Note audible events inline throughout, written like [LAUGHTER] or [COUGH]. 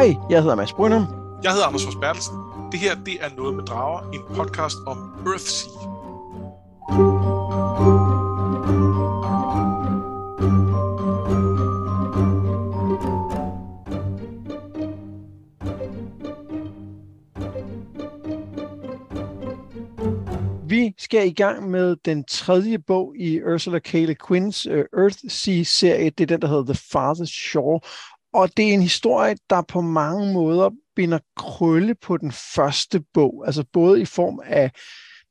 Hej, jeg hedder Mads Brynum. Jeg hedder Anders Forsbergelsen. Det her, det er Noget med Drager, en podcast om Earthsea. Vi skal i gang med den tredje bog i Ursula K. Le Guin's uh, Earthsea-serie. Det er den, der hedder The Farthest Shore. Og det er en historie, der på mange måder binder krølle på den første bog. Altså både i form af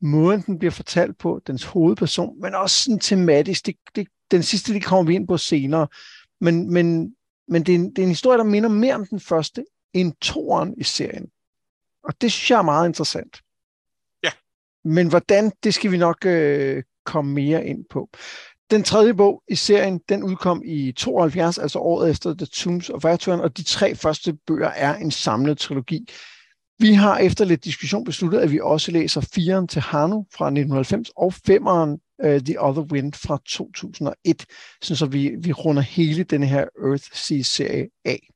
måden, den bliver fortalt på, dens hovedperson, men også sådan tematisk. Det, det, den sidste, det kommer vi ind på senere. Men, men, men det, er en, det er en historie, der minder mere om den første, end toeren i serien. Og det synes jeg er meget interessant. Ja. Men hvordan, det skal vi nok øh, komme mere ind på. Den tredje bog i serien, den udkom i 72, altså året efter The Tombs of Aturan, og de tre første bøger er en samlet trilogi. Vi har efter lidt diskussion besluttet, at vi også læser 4'eren til Hanu fra 1990 og 5'eren uh, øh, The Other Wind fra 2001, så vi, vi runder hele den her Earthsea-serie af.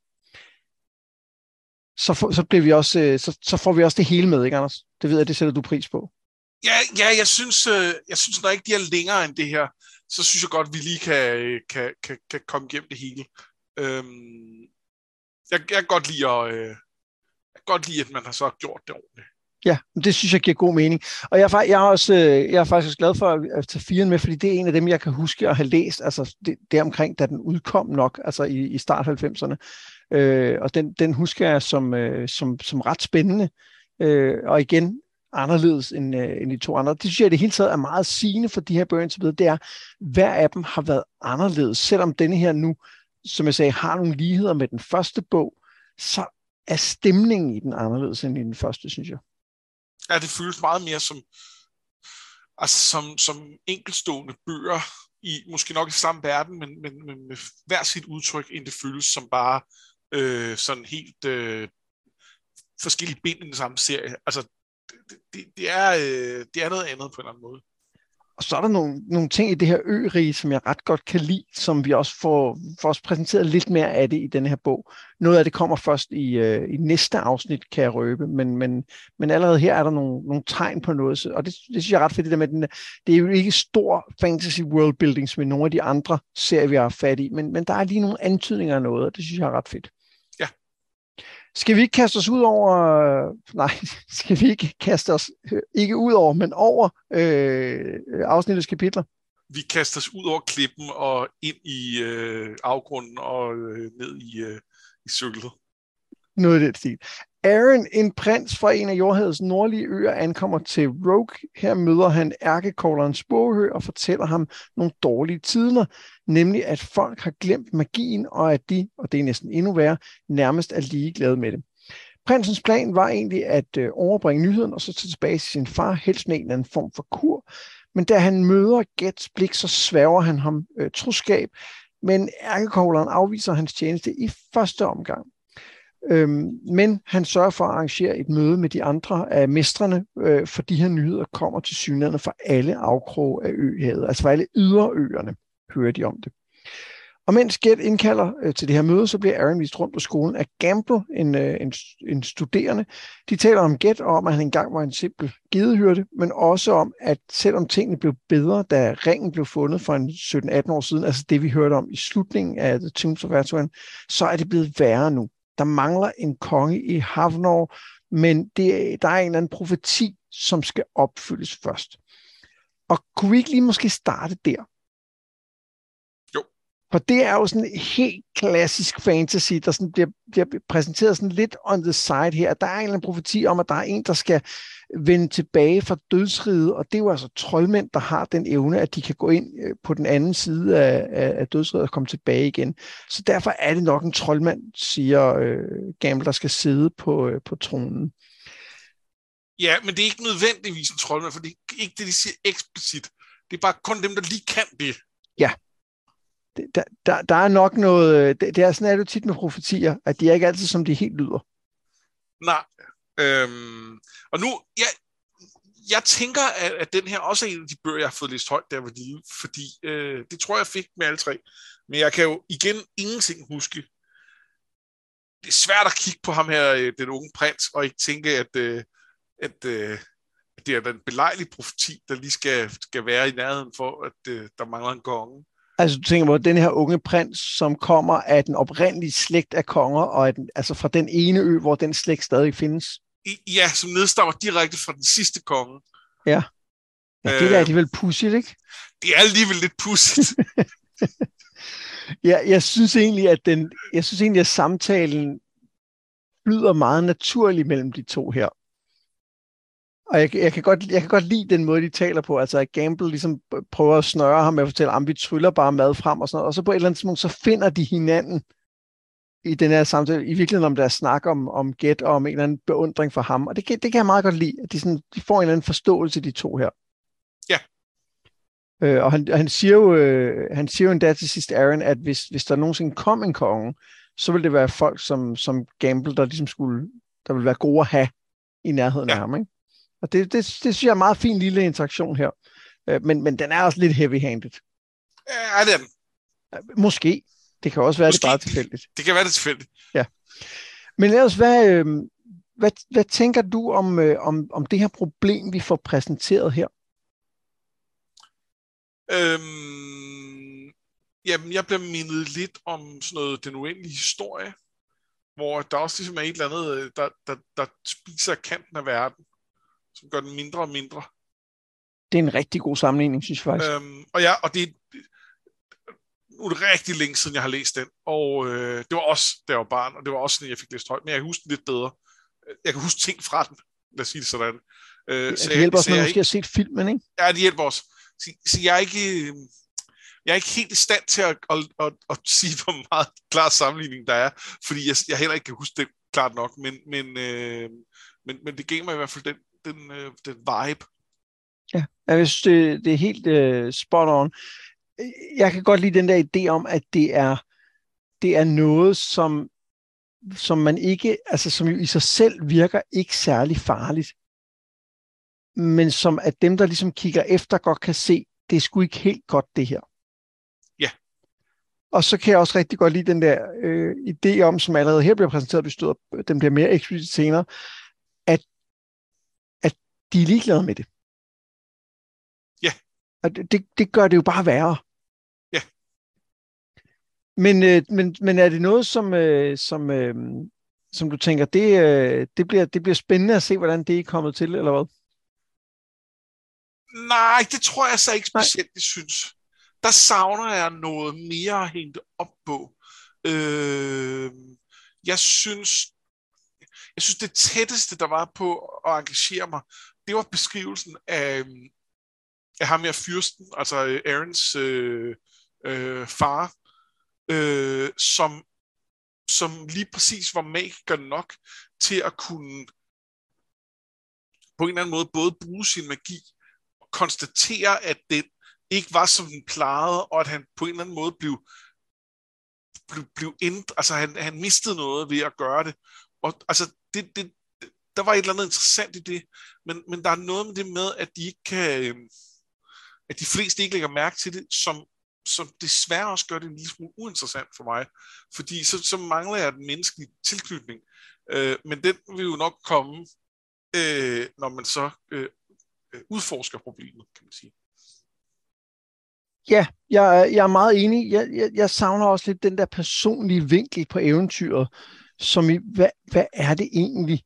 Så, for, så, bliver vi også, øh, så, så får vi også det hele med, ikke Anders? Det ved jeg, det sætter du pris på. Ja, ja jeg synes, øh, jeg synes nok ikke de er længere end det her, så synes jeg godt, vi lige kan, øh, kan, kan, kan komme igennem det hele. Øhm, jeg, jeg kan godt lide, at, øh, jeg kan godt lide, at man har så gjort det ordentligt. Ja, det synes jeg giver god mening. Og jeg, jeg, er, også, øh, jeg er faktisk glad for at tage firen med, fordi det er en af dem, jeg kan huske at have læst, altså det, det omkring, da den udkom nok, altså i, i start 90'erne. Øh, og den, den husker jeg som, øh, som, som ret spændende. Øh, og igen, anderledes end, øh, end de to andre. Det synes jeg det hele taget er meget sigende for de her bøger indtil videre. Det er, hver af dem har været anderledes. Selvom denne her nu, som jeg sagde, har nogle ligheder med den første bog, så er stemningen i den anderledes end i den første, synes jeg. Ja, det føles meget mere som, altså som, som enkelstående bøger, i måske nok i samme verden, men, men, men med hver sit udtryk, end det føles som bare øh, sådan helt øh, forskellige bind i den samme serie. Altså, det, det, det, er, øh, det er noget andet på en eller anden måde. Og så er der nogle, nogle ting i det her ørige, som jeg ret godt kan lide, som vi også får, får os præsenteret lidt mere af det i den her bog. Noget af det kommer først i, øh, i næste afsnit, kan jeg røbe, men, men, men allerede her er der nogle, nogle tegn på noget, og det, det synes jeg er ret fedt, det der med, den, det er jo ikke stor fantasy world building, som i nogle af de andre serier, vi har fat i, men, men der er lige nogle antydninger af noget, og det synes jeg er ret fedt. Skal vi ikke kaste os ud over, nej, [LAUGHS] skal vi ikke kaste os, ikke ud over, men over øh, afsnittets kapitler? Vi kaster os ud over klippen og ind i øh, afgrunden og øh, ned i, øh, i cyklet. Noget af det stil. Aaron, en prins fra en af jordhavets nordlige øer, ankommer til Rogue. Her møder han ærkekogleren Sporhø og fortæller ham nogle dårlige tider, nemlig at folk har glemt magien, og at de, og det er næsten endnu værre, nærmest er ligeglade med det. Prinsens plan var egentlig at øh, overbringe nyheden og så tage tilbage til sin far, helst med en eller anden form for kur. Men da han møder Gets blik, så sværger han ham øh, troskab, men ærkekogleren afviser hans tjeneste i første omgang. Øhm, men han sørger for at arrangere et møde med de andre af mestrene, øh, for de her nyheder kommer til synligheden fra alle afkroge af øhavet, altså fra alle yderøerne hører de om det. Og mens Gert indkalder øh, til det her møde, så bliver Aaron vist rundt på skolen af Gamble, en, øh, en, en studerende. De taler om Gert og om, at han engang var en simpel gedehyrde, men også om, at selvom tingene blev bedre, da ringen blev fundet for en 17-18 år siden, altså det vi hørte om i slutningen af The Tombs of Atuan, så er det blevet værre nu. Der mangler en konge i Havnor, men det, der er en eller anden profeti, som skal opfyldes først. Og kunne vi ikke lige måske starte der? For det er jo sådan helt klassisk fantasy, der sådan bliver, bliver præsenteret sådan lidt on the side her. Der er en eller anden profeti om, at der er en, der skal vende tilbage fra dødsriget, og det er jo altså troldmænd, der har den evne, at de kan gå ind øh, på den anden side af, af, af dødsriget og komme tilbage igen. Så derfor er det nok en troldmand, siger øh, Gamble, der skal sidde på, øh, på tronen. Ja, men det er ikke nødvendigvis en troldmand, for det er ikke det, de siger eksplicit. Det er bare kun dem, der lige kan det. Ja, der, der, der er nok noget, øh, det, det er sådan er det tit med profetier, at de er ikke altid, som de helt lyder. Nej. Øhm, og nu, jeg, jeg tænker, at, at den her også er en af de bøger, jeg har fået læst højt, der var lille, fordi øh, det tror jeg, fik med alle tre. Men jeg kan jo igen ingenting huske. det er svært at kigge på ham her, øh, den unge prins, og ikke tænke, at, øh, at, øh, det er den belejlige profeti, der lige skal, skal være i nærheden for, at øh, der mangler en konge. Altså du tænker på, den her unge prins, som kommer af den oprindelige slægt af konger, og at, altså fra den ene ø, hvor den slægt stadig findes? I, ja, som nedstammer direkte fra den sidste konge. Ja. Ja, det er da alligevel pudsigt, ikke? Det er alligevel lidt pudsigt. [LAUGHS] ja, jeg synes egentlig, at den, jeg synes egentlig, at samtalen flyder meget naturligt mellem de to her. Og jeg, jeg, kan godt, jeg kan godt lide den måde, de taler på. Altså, at Gamble ligesom prøver at snøre ham med at fortælle, at vi tryller bare mad frem og sådan noget. Og så på et eller andet tidspunkt, så finder de hinanden i den her samtale. I virkeligheden om der snak om, om Get og om en eller anden beundring for ham. Og det, det kan jeg meget godt lide, at de, sådan, de får en eller anden forståelse, de to her. Ja. Øh, og han, han, siger jo, øh, han siger jo endda til sidst, Aaron, at hvis, hvis der nogensinde kom en konge, så ville det være folk som, som Gamble, der ligesom skulle, der ville være gode at have i nærheden ja. af ham. Ikke? Og det, det, det synes jeg er en meget fin lille interaktion her. Øh, men, men den er også lidt heavy-handed. Ja, er den. Måske. Det kan også være, Måske. det bare tilfældigt. Det kan være det tilfældigt. Ja. Men ellers, hvad, øh, hvad, hvad tænker du om, øh, om, om det her problem, vi får præsenteret her? Øhm, jamen, jeg bliver mindet lidt om sådan noget, den uendelige historie, hvor der også ligesom er et eller andet, øh, der, der, der spiser kanten af verden, som gør den mindre og mindre. Det er en rigtig god sammenligning, synes jeg faktisk. Øhm, og ja, og det, nu er det rigtig længe siden, jeg har læst den, og øh, det var også, da jeg var barn, og det var også sådan, jeg fik læst højt, men jeg kan huske den lidt bedre. Jeg kan huske ting fra den, lad os sige det sådan. Øh, det, så det hjælper også, når man måske har set filmen, ikke? Ja, det hjælper også. Så, så jeg er ikke... Jeg er ikke helt i stand til at, at, at, at sige, hvor meget klar sammenligning der er, fordi jeg, jeg heller ikke kan huske det klart nok, men, men, øh, men, men det gav mig i hvert fald den, den, øh, den vibe. Ja, jeg synes, det, det er helt øh, spot on. Jeg kan godt lide den der idé om, at det er, det er noget, som, som man ikke, altså som jo i sig selv virker ikke særlig farligt men som at dem, der ligesom kigger efter, godt kan se, det er sgu ikke helt godt det her. Ja. Og så kan jeg også rigtig godt lide den der øh, idé om, som allerede her bliver præsenteret, støder, den bliver mere eksplicit senere, at de er ligeglade med det. Ja. Og det, det, det gør det jo bare værre. Ja. Men, øh, men, men er det noget, som, øh, som, øh, som du tænker, det, øh, det, bliver, det bliver spændende at se, hvordan det er kommet til, eller hvad? Nej, det tror jeg så ikke specielt, jeg synes. Der savner jeg noget mere at hænge op på. Øh, jeg synes, jeg synes, det tætteste, der var på at engagere mig, det var beskrivelsen af, øhm, af ham her fyrsten, altså øh, Aarons øh, øh, far, øh, som, som lige præcis var magiker nok til at kunne på en eller anden måde både bruge sin magi og konstatere, at det ikke var, som den plejede, og at han på en eller anden måde blev, blev, blev ind, altså han, han mistede noget ved at gøre det. Og altså, det, det, der var et eller andet interessant i det, men, men der er noget med det med, at de ikke kan, øhm, at de fleste ikke lægger mærke til det, som, som desværre også gør det en lille smule uinteressant for mig, fordi så, så mangler jeg den menneskelige tilknytning. Øh, men den vil jo nok komme, øh, når man så øh, øh udforsker problemet, kan man sige. Ja, jeg, jeg er meget enig. Jeg, jeg, jeg savner også lidt den der personlige vinkel på eventyret, som i, hvad, hvad er det egentlig?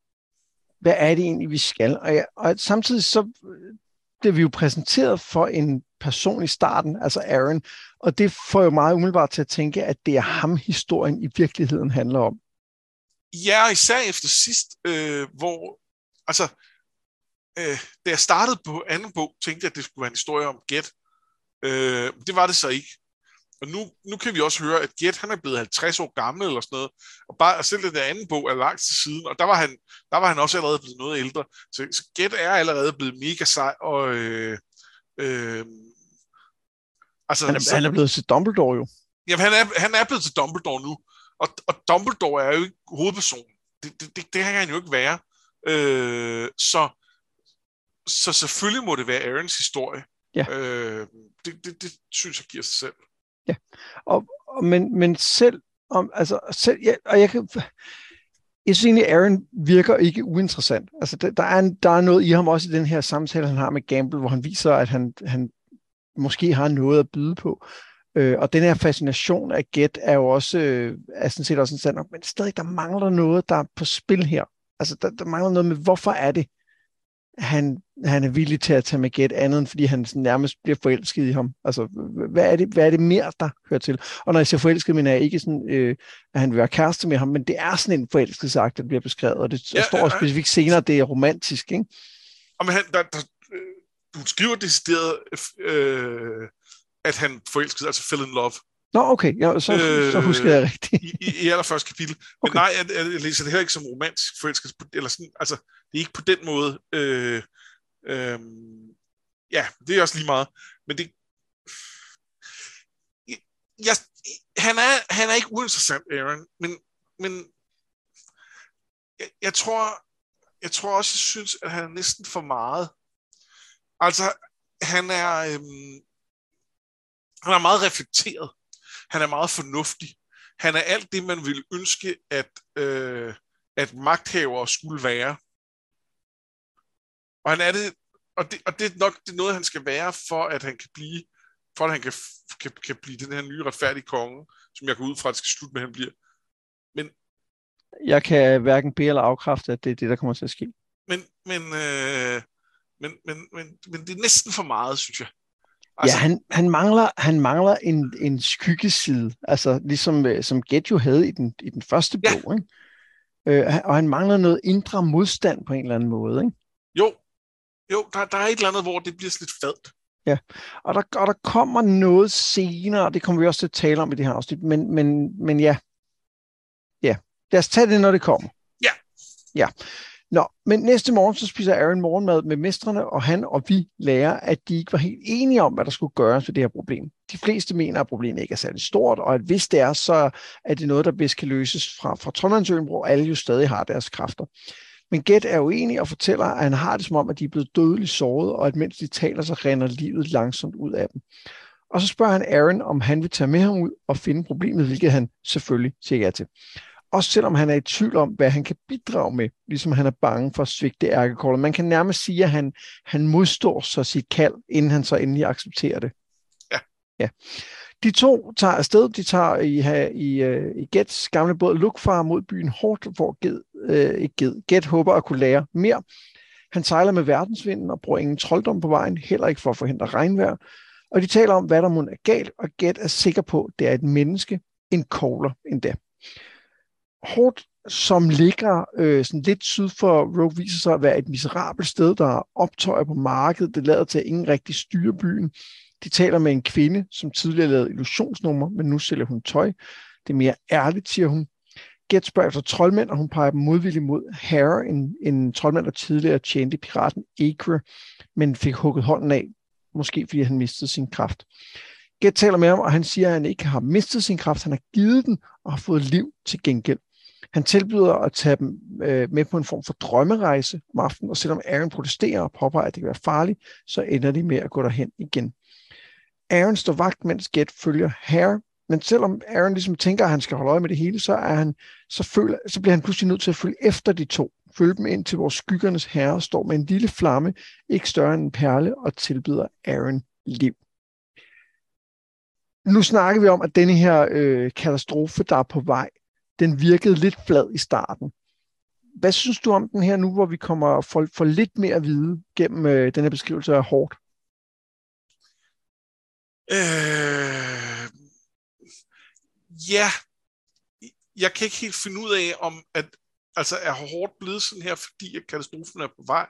Hvad er det egentlig, vi skal? Og, jeg, og samtidig så øh, blev vi jo præsenteret for en person i starten, altså Aaron, og det får jo meget umiddelbart til at tænke, at det er ham, historien i virkeligheden handler om. Ja, især efter sidst, øh, hvor, altså, øh, da jeg startede på anden bog, tænkte jeg, at det skulle være en historie om Get. Øh, det var det så ikke. Og nu, nu kan vi også høre, at Get han er blevet 50 år gammel eller sådan noget. Og bare selv den der anden bog er langt til siden, og der var han, der var han også allerede blevet noget ældre. Så, så Get er allerede blevet mega sej, og øh, øh, altså, han, er, så, han er blevet til Dumbledore jo. Jamen, han er, han er blevet til Dumbledore nu. Og, og Dumbledore er jo ikke hovedpersonen. Det, det, det, det kan han jo ikke være. Øh, så så selvfølgelig må det være Aarons historie. Ja. Øh, det, det, det synes jeg giver sig selv. Ja, og, og, men, men selv om, altså, selv, ja, og jeg kan, jeg synes egentlig, Aaron virker ikke uinteressant. Altså, der, der, er, der er noget i ham også i den her samtale, han har med Gamble, hvor han viser, at han, han måske har noget at byde på. Øh, og den her fascination af Get er jo også, øh, er sådan set også en sand men stadig, der mangler noget, der er på spil her. Altså, der, der mangler noget med, hvorfor er det, han, han er villig til at tage med Get andet, end fordi han nærmest bliver forelsket i ham. Altså, hvad er, det, hvad er det mere, der hører til? Og når jeg siger forelsket, mener jeg ikke sådan, øh, at han vil være kæreste med ham, men det er sådan en forelskelsesagt, der bliver beskrevet, og det ja, står ja, specifikt senere, det er romantisk, ikke? Og men han, der, der, øh, du skriver decideret, øh, at han forelskede, altså fell in love. Nå, okay, ja, så, øh, så husker jeg rigtigt. I, i, allerførste kapitel. Men okay. nej, jeg, jeg, læser det heller ikke som romantisk forelskelse, eller sådan, altså, det er ikke på den måde. Øh, øh, ja, det er også lige meget. Men det... Jeg, han, er, han er ikke uinteressant, Aaron, men, men jeg, jeg tror, jeg tror også, jeg synes, at han er næsten for meget. Altså, han er, øhm, han er meget reflekteret. Han er meget fornuftig. Han er alt det, man ville ønske, at, øh, at magthavere skulle være. Og han er det, og det, og det er nok det er noget, han skal være, for at han kan blive, for at han kan, kan, kan blive den her nye retfærdige konge, som jeg går ud fra, at det skal slutte med, at han bliver. Men, jeg kan hverken bede eller afkræfte, at det er det, der kommer til at ske. Men, men, øh, men, men, men, men det er næsten for meget, synes jeg. Altså, ja, han, han mangler, han mangler en, en skyggeside, altså ligesom øh, som Get jo havde i den, i den første ja. bog. Ikke? Øh, og han mangler noget indre modstand på en eller anden måde. Ikke? Jo, jo der, der er et eller andet, hvor det bliver lidt fadt. Ja, og der, og der kommer noget senere, det kommer vi også til at tale om i det her afsnit, men, men, men ja. Ja, lad os tage det, når det kommer. Ja. Ja. Nå, men næste morgen så spiser Aaron morgenmad med mestrene, og han og vi lærer, at de ikke var helt enige om, hvad der skulle gøres ved det her problem. De fleste mener, at problemet ikke er særlig stort, og at hvis det er, så er det noget, der bedst kan løses fra, fra Trondheimsøen, hvor alle jo stadig har deres kræfter. Men Gæt er uenig og fortæller, at han har det som om, at de er blevet dødeligt såret, og at mens de taler, så render livet langsomt ud af dem. Og så spørger han Aaron, om han vil tage med ham ud og finde problemet, hvilket han selvfølgelig siger ja til. Også selvom han er i tvivl om, hvad han kan bidrage med, ligesom han er bange for at svigte ærkekolder. Man kan nærmest sige, at han, han modstår sig sit kald, inden han så endelig accepterer det. Ja. ja. De to tager afsted. De tager i, i, øh, i Gets gamle båd Lukfar mod byen Hort, hvor Get, øh, Get håber at kunne lære mere. Han sejler med verdensvinden og bruger ingen trolddom på vejen, heller ikke for at forhindre regnvejr. Og de taler om, hvad der må er galt, og Get er sikker på, at det er et menneske, en kogler endda. Hort, som ligger øh, sådan lidt syd for Rogue, viser sig at være et miserabelt sted, der er optøjer på markedet. Det lader til, at ingen rigtig styrer byen. De taler med en kvinde, som tidligere lavede illusionsnummer, men nu sælger hun tøj. Det er mere ærligt, siger hun. Get spørger efter troldmænd, og hun peger dem modvilligt mod Harry, en, en troldmand, der tidligere tjente piraten Acre, men fik hugget hånden af, måske fordi han mistede sin kraft. Get taler med ham, og han siger, at han ikke har mistet sin kraft, han har givet den og har fået liv til gengæld. Han tilbyder at tage dem øh, med på en form for drømmerejse om aftenen, og selvom Aaron protesterer og påpeger, at det kan være farligt, så ender de med at gå derhen igen. Aaron står vagt, mens Get følger Hare, men selvom Aaron ligesom tænker, at han skal holde øje med det hele, så, er han, så, føler, så bliver han pludselig nødt til at følge efter de to. Følge dem ind til, hvor skyggernes herre står med en lille flamme, ikke større end en perle, og tilbyder Aaron liv. Nu snakker vi om, at denne her øh, katastrofe, der er på vej, den virkede lidt flad i starten. Hvad synes du om den her nu, hvor vi kommer for, for lidt mere at vide gennem øh, den her beskrivelse af hårdt? Øh, ja, jeg kan ikke helt finde ud af, om at, altså er hårdt blevet sådan her, fordi at katastrofen er på vej.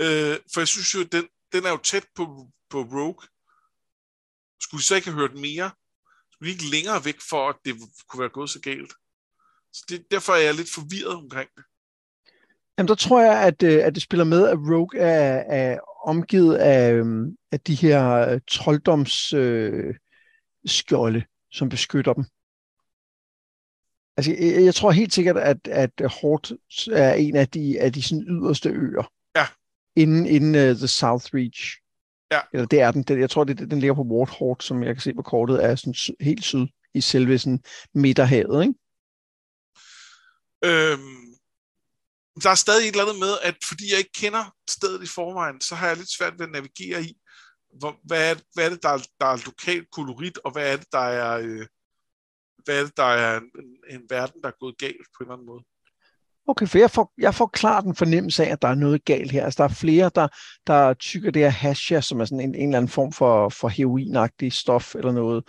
Øh, for jeg synes jo, den, den er jo tæt på, på Rogue. Skulle vi så ikke have hørt mere? Skulle vi ikke længere væk for, at det kunne være gået så galt? Så det, derfor er jeg lidt forvirret omkring det. Jamen, der tror jeg, at, øh, at det spiller med, at Rogue er, er omgivet af, øhm, af de her øh, trolddomsskjolde, øh, som beskytter dem. Altså, jeg, jeg tror helt sikkert, at, at Hort er en af de, af de sådan yderste øer. Ja. Inden, inden uh, The South Reach. Ja. Eller det er den. den jeg tror, det, den ligger på Warthort, som jeg kan se på kortet, er sådan helt syd i selve sådan midterhavet, ikke? Øhm, der er stadig et eller andet med, at fordi jeg ikke kender stedet i forvejen, så har jeg lidt svært ved at navigere i, hvor, hvad, er, hvad er det, der er, der er lokalt kolorit, og hvad er det, der er, øh, hvad er, det, der er en, en verden, der er gået galt på en eller anden måde. Okay, for jeg får, jeg får klart en fornemmelse af, at der er noget galt her. Altså, der er flere, der, der tykker det her hasha, som er sådan en, en eller anden form for, for heroinagtig stof eller noget,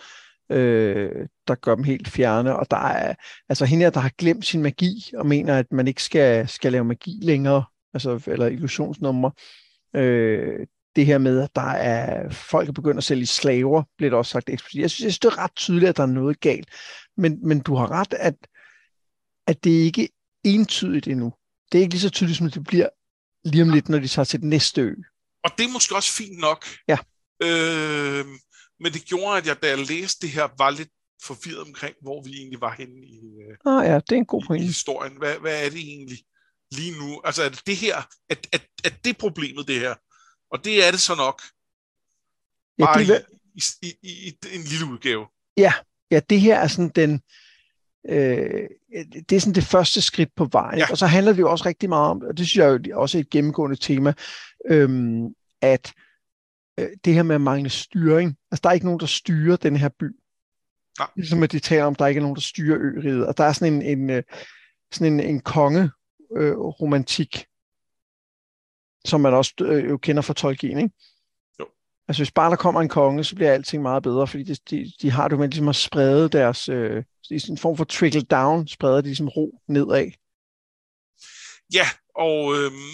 øh, der gør dem helt fjerne. Og der er altså hende her, der har glemt sin magi og mener, at man ikke skal, skal lave magi længere, altså, eller illusionsnumre. Øh, det her med, at der er folk, der begynder at sælge slaver, bliver det også sagt eksplicit. Jeg synes, jeg synes, det er ret tydeligt, at der er noget galt. Men, men du har ret, at, at det ikke er entydigt endnu. Det er ikke lige så tydeligt, som det bliver lige om lidt, når de tager til den næste ø. Og det er måske også fint nok. Ja. Øh, men det gjorde, at jeg, da jeg læste det her, var lidt forvirret omkring, hvor vi egentlig var henne i, ah, ja, det er en god i pointe. historien. Hvad, hvad er det egentlig lige nu? Altså, er det det her, at, at, at det problemet, det her? Og det er det så nok. Ja, Bare det, i, i, i, i en lille udgave. ja, ja, det her er sådan den, øh, det er sådan det første skridt på vejen. Ja. Ja. Og så handler det jo også rigtig meget om, og det synes jeg jo også er et gennemgående tema, øhm, at øh, det her med at mangle styring, altså der er ikke nogen, der styrer den her by. Nej. Ligesom at de taler om, der ikke er nogen, der styrer ø og der er sådan en, en, øh, sådan en, en konge øh, romantik, som man også øh, jo kender fra Tolkien, ikke? Jo. Altså hvis bare der kommer en konge, så bliver alting meget bedre, fordi de, de, de har det jo med ligesom at sprede deres, øh, i sådan en form for trickle down, spreder de ligesom ro nedad. Ja, og øhm,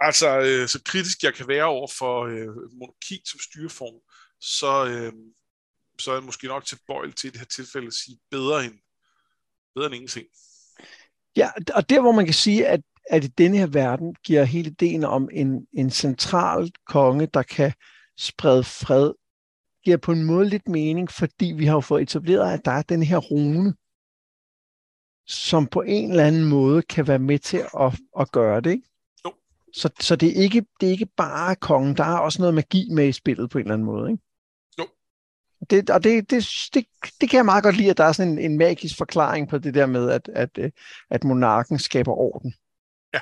altså, øh, så kritisk jeg kan være over for øh, monarki som styreform, så, øh, så er jeg måske nok tilbøjelig til i det her tilfælde at sige bedre end, bedre end ingenting. Ja, og der hvor man kan sige, at, at i denne her verden giver hele ideen om en, en central konge, der kan sprede fred, giver på en måde lidt mening, fordi vi har jo fået etableret, at der er den her rune, som på en eller anden måde kan være med til at, at gøre det. Ikke? Så, så det, er ikke, det er ikke bare kongen, der er også noget magi med i spillet på en eller anden måde. Ikke? Jo. Det, og det, det, det, det kan jeg meget godt lide, at der er sådan en, en magisk forklaring på det der med, at, at, øh, at monarken skaber orden. Ja.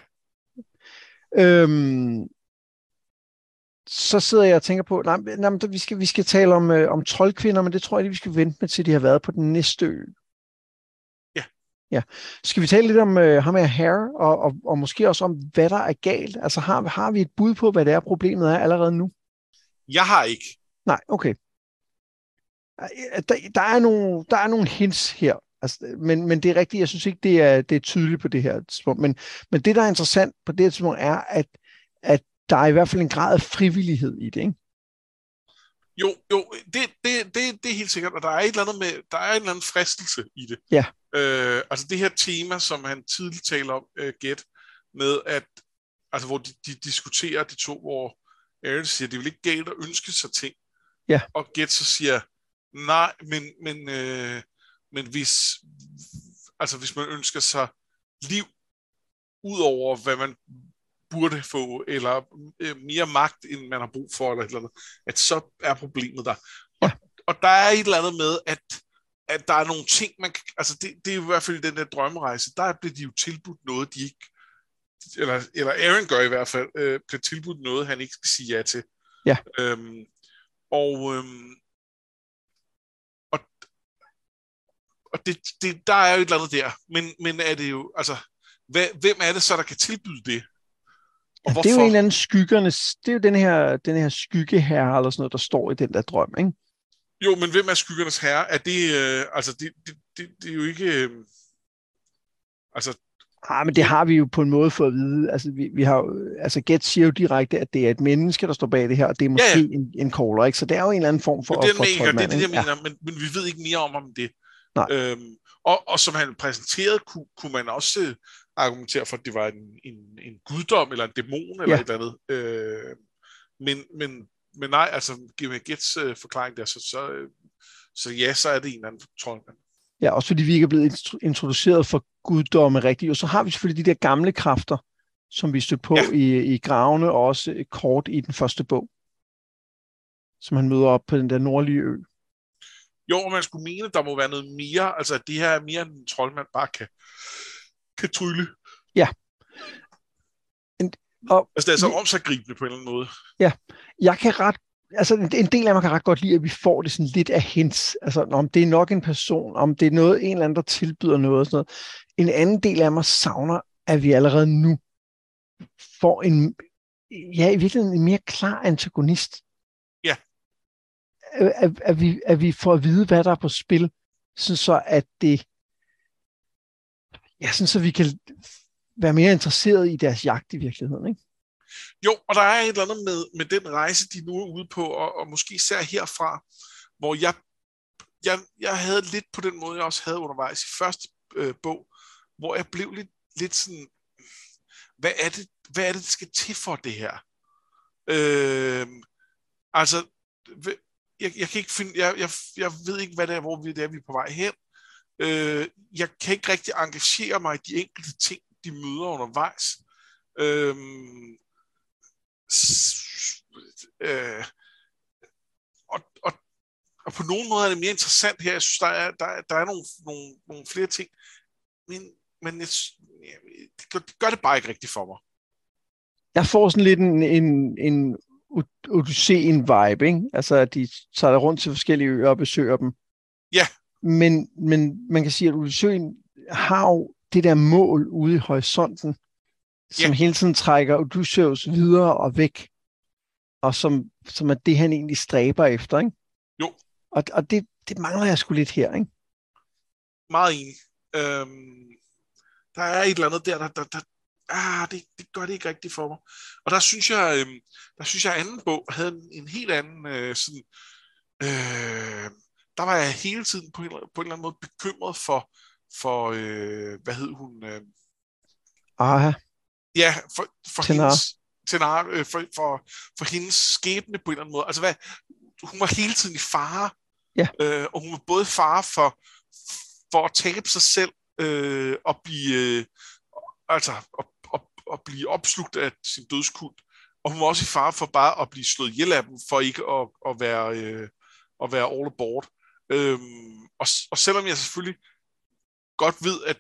Øhm, så sidder jeg og tænker på, nej, nej vi skal, vi skal tale om, øh, om troldkvinder, men det tror jeg lige, vi skal vente med til, de har været på den næste ø. Ja. Skal vi tale lidt om øh, ham her Harry, og, og, og måske også om, hvad der er galt? Altså har, har vi et bud på, hvad det er, problemet er allerede nu? Jeg har ikke. Nej, okay. Der, der, er nogle, der er nogle hints her, altså, men, men det er rigtigt, jeg synes ikke, det er, det er tydeligt på det her tidspunkt. Men, men det, der er interessant på det her tidspunkt, er, at, at der er i hvert fald en grad af frivillighed i det, ikke? Jo, jo, det, det, det, det er helt sikkert, og der er et eller andet med, der er en eller anden fristelse i det. Ja. Øh, altså det her tema, som han tidligt taler om, uh, Get, med at, altså hvor de, de diskuterer de to, hvor Aaron siger, det er vel ikke galt at ønske sig ting. Ja. Og Get så siger, nej, men, men, øh, men hvis, altså hvis man ønsker sig liv, ud over hvad man burde få, eller øh, mere magt, end man har brug for, eller et eller andet, at så er problemet der. Og, og der er et eller andet med, at, at der er nogle ting, man kan, altså det, det er i hvert fald den der drømmerejse, der bliver de jo tilbudt noget, de ikke, eller, eller Aaron gør i hvert fald, øh, bliver tilbudt noget, han ikke skal sige ja til. Ja. Øhm, og øhm, og, og det, det, der er jo et eller andet der, men, men er det jo, altså, hvad, hvem er det så, der kan tilbyde det? Og ja, det er jo en eller anden skyggernes, det er jo den her, den her skyggeherre, eller sådan noget, der står i den der drøm, ikke? Jo, men hvem er skyggernes herre? Er det, øh, altså, det, det, det, det er jo ikke, øh, altså... Ah, men det har vi jo på en måde fået at vide. Altså, vi, vi har jo, altså Get siger jo direkte, at det er et menneske, der står bag det her, og det er måske Ja, ja, ja. ja. En, en caller, ikke? Så det er jo en eller anden form for... det er, for det, det er det, jeg mener, men, men vi ved ikke mere om, om det. Nej. Øhm, og, og som han præsenterede, kunne, kunne man også øh, argumentere for, at det var en, en, en guddom, eller en dæmon, eller Ja. et eller andet. Øh, men, men, men nej, altså, med Gets øh, forklaring der, så, så, øh, så ja, så er det en eller anden troldmand. Ja, også fordi vi ikke er blevet intro- introduceret for guddomme rigtigt. Og så har vi selvfølgelig de der gamle kræfter, som vi stødte på Ja. ja. i, i gravene, og også øh, kort i den første bog, som han møder op på den der nordlige ø. Jo, og man skulle mene, der må være noget mere, altså det her er mere end en troldmand bare kan, kan trylle. Og, altså, det er så omsaggribende på en eller anden måde. Ja, jeg kan ret altså en del af mig kan ret godt lide, at vi får det sådan lidt af hints. Altså om det er nok en person, om det er noget, en eller anden, der tilbyder noget og sådan noget. En anden del af mig savner, at vi allerede nu får en, ja, i virkeligheden en mere klar antagonist. Ja. At, at, vi, at vi får at vide, hvad der er på spil, sådan så at det, ja, sådan så vi kan være mere interesseret i deres jagt i virkeligheden, ikke? Jo, og der er et eller andet med, med den rejse, de nu er ude på, og, og måske især herfra, hvor jeg, jeg, jeg havde lidt på den måde, jeg også havde undervejs i første øh, bog, hvor jeg blev lidt, lidt sådan, hvad er, det, hvad er det, der skal til for det her? Øh, altså, jeg, jeg kan ikke finde, jeg, jeg, jeg ved ikke, hvad det er, hvor vi, det er, vi er på vej hen. Øh, jeg kan ikke rigtig engagere mig i de enkelte ting, de møder undervejs. Øh, øh, og, og, og på nogen måde er det mere interessant her. Jeg synes, der er, der, der er nogle, nogle, nogle flere ting, men, men jeg, det, gør, det gør det bare ikke rigtigt for mig. Jeg får sådan lidt en, en, en Odysseen-vibe, ikke? Altså, at de tager rundt til forskellige øer og besøger dem. Ja. Men, men man kan sige, at Odysseen har jo det der mål ude i horisonten, som ja. hele tiden trækker Odysseus videre og væk, og som, som er det, han egentlig stræber efter, ikke? Jo. Og, og det, det mangler jeg sgu lidt her, ikke? Meget enig. Øhm, der er et eller andet der, der, der, der ah, det, det gør det ikke rigtigt for mig. Og der synes jeg, øhm, der synes jeg, anden bog havde en, en helt anden øh, sådan, øh, der var jeg hele tiden på en, på en eller anden måde bekymret for, for øh, hvad hed hun? Øh, Aha. Ja, for, for Tenar. hendes, Tenar, øh, for, for, for hendes skæbne på en eller anden måde. Altså, hvad, hun var hele tiden i fare. Ja. Øh, og hun var både fare for, for at tabe sig selv øh, og blive, øh, altså, at, at, at blive opslugt af sin dødskult. Og hun var også i fare for bare at blive slået ihjel af dem, for ikke at, at, være, øh, at være all aboard. Øhm, og, og selvom jeg selvfølgelig godt ved, at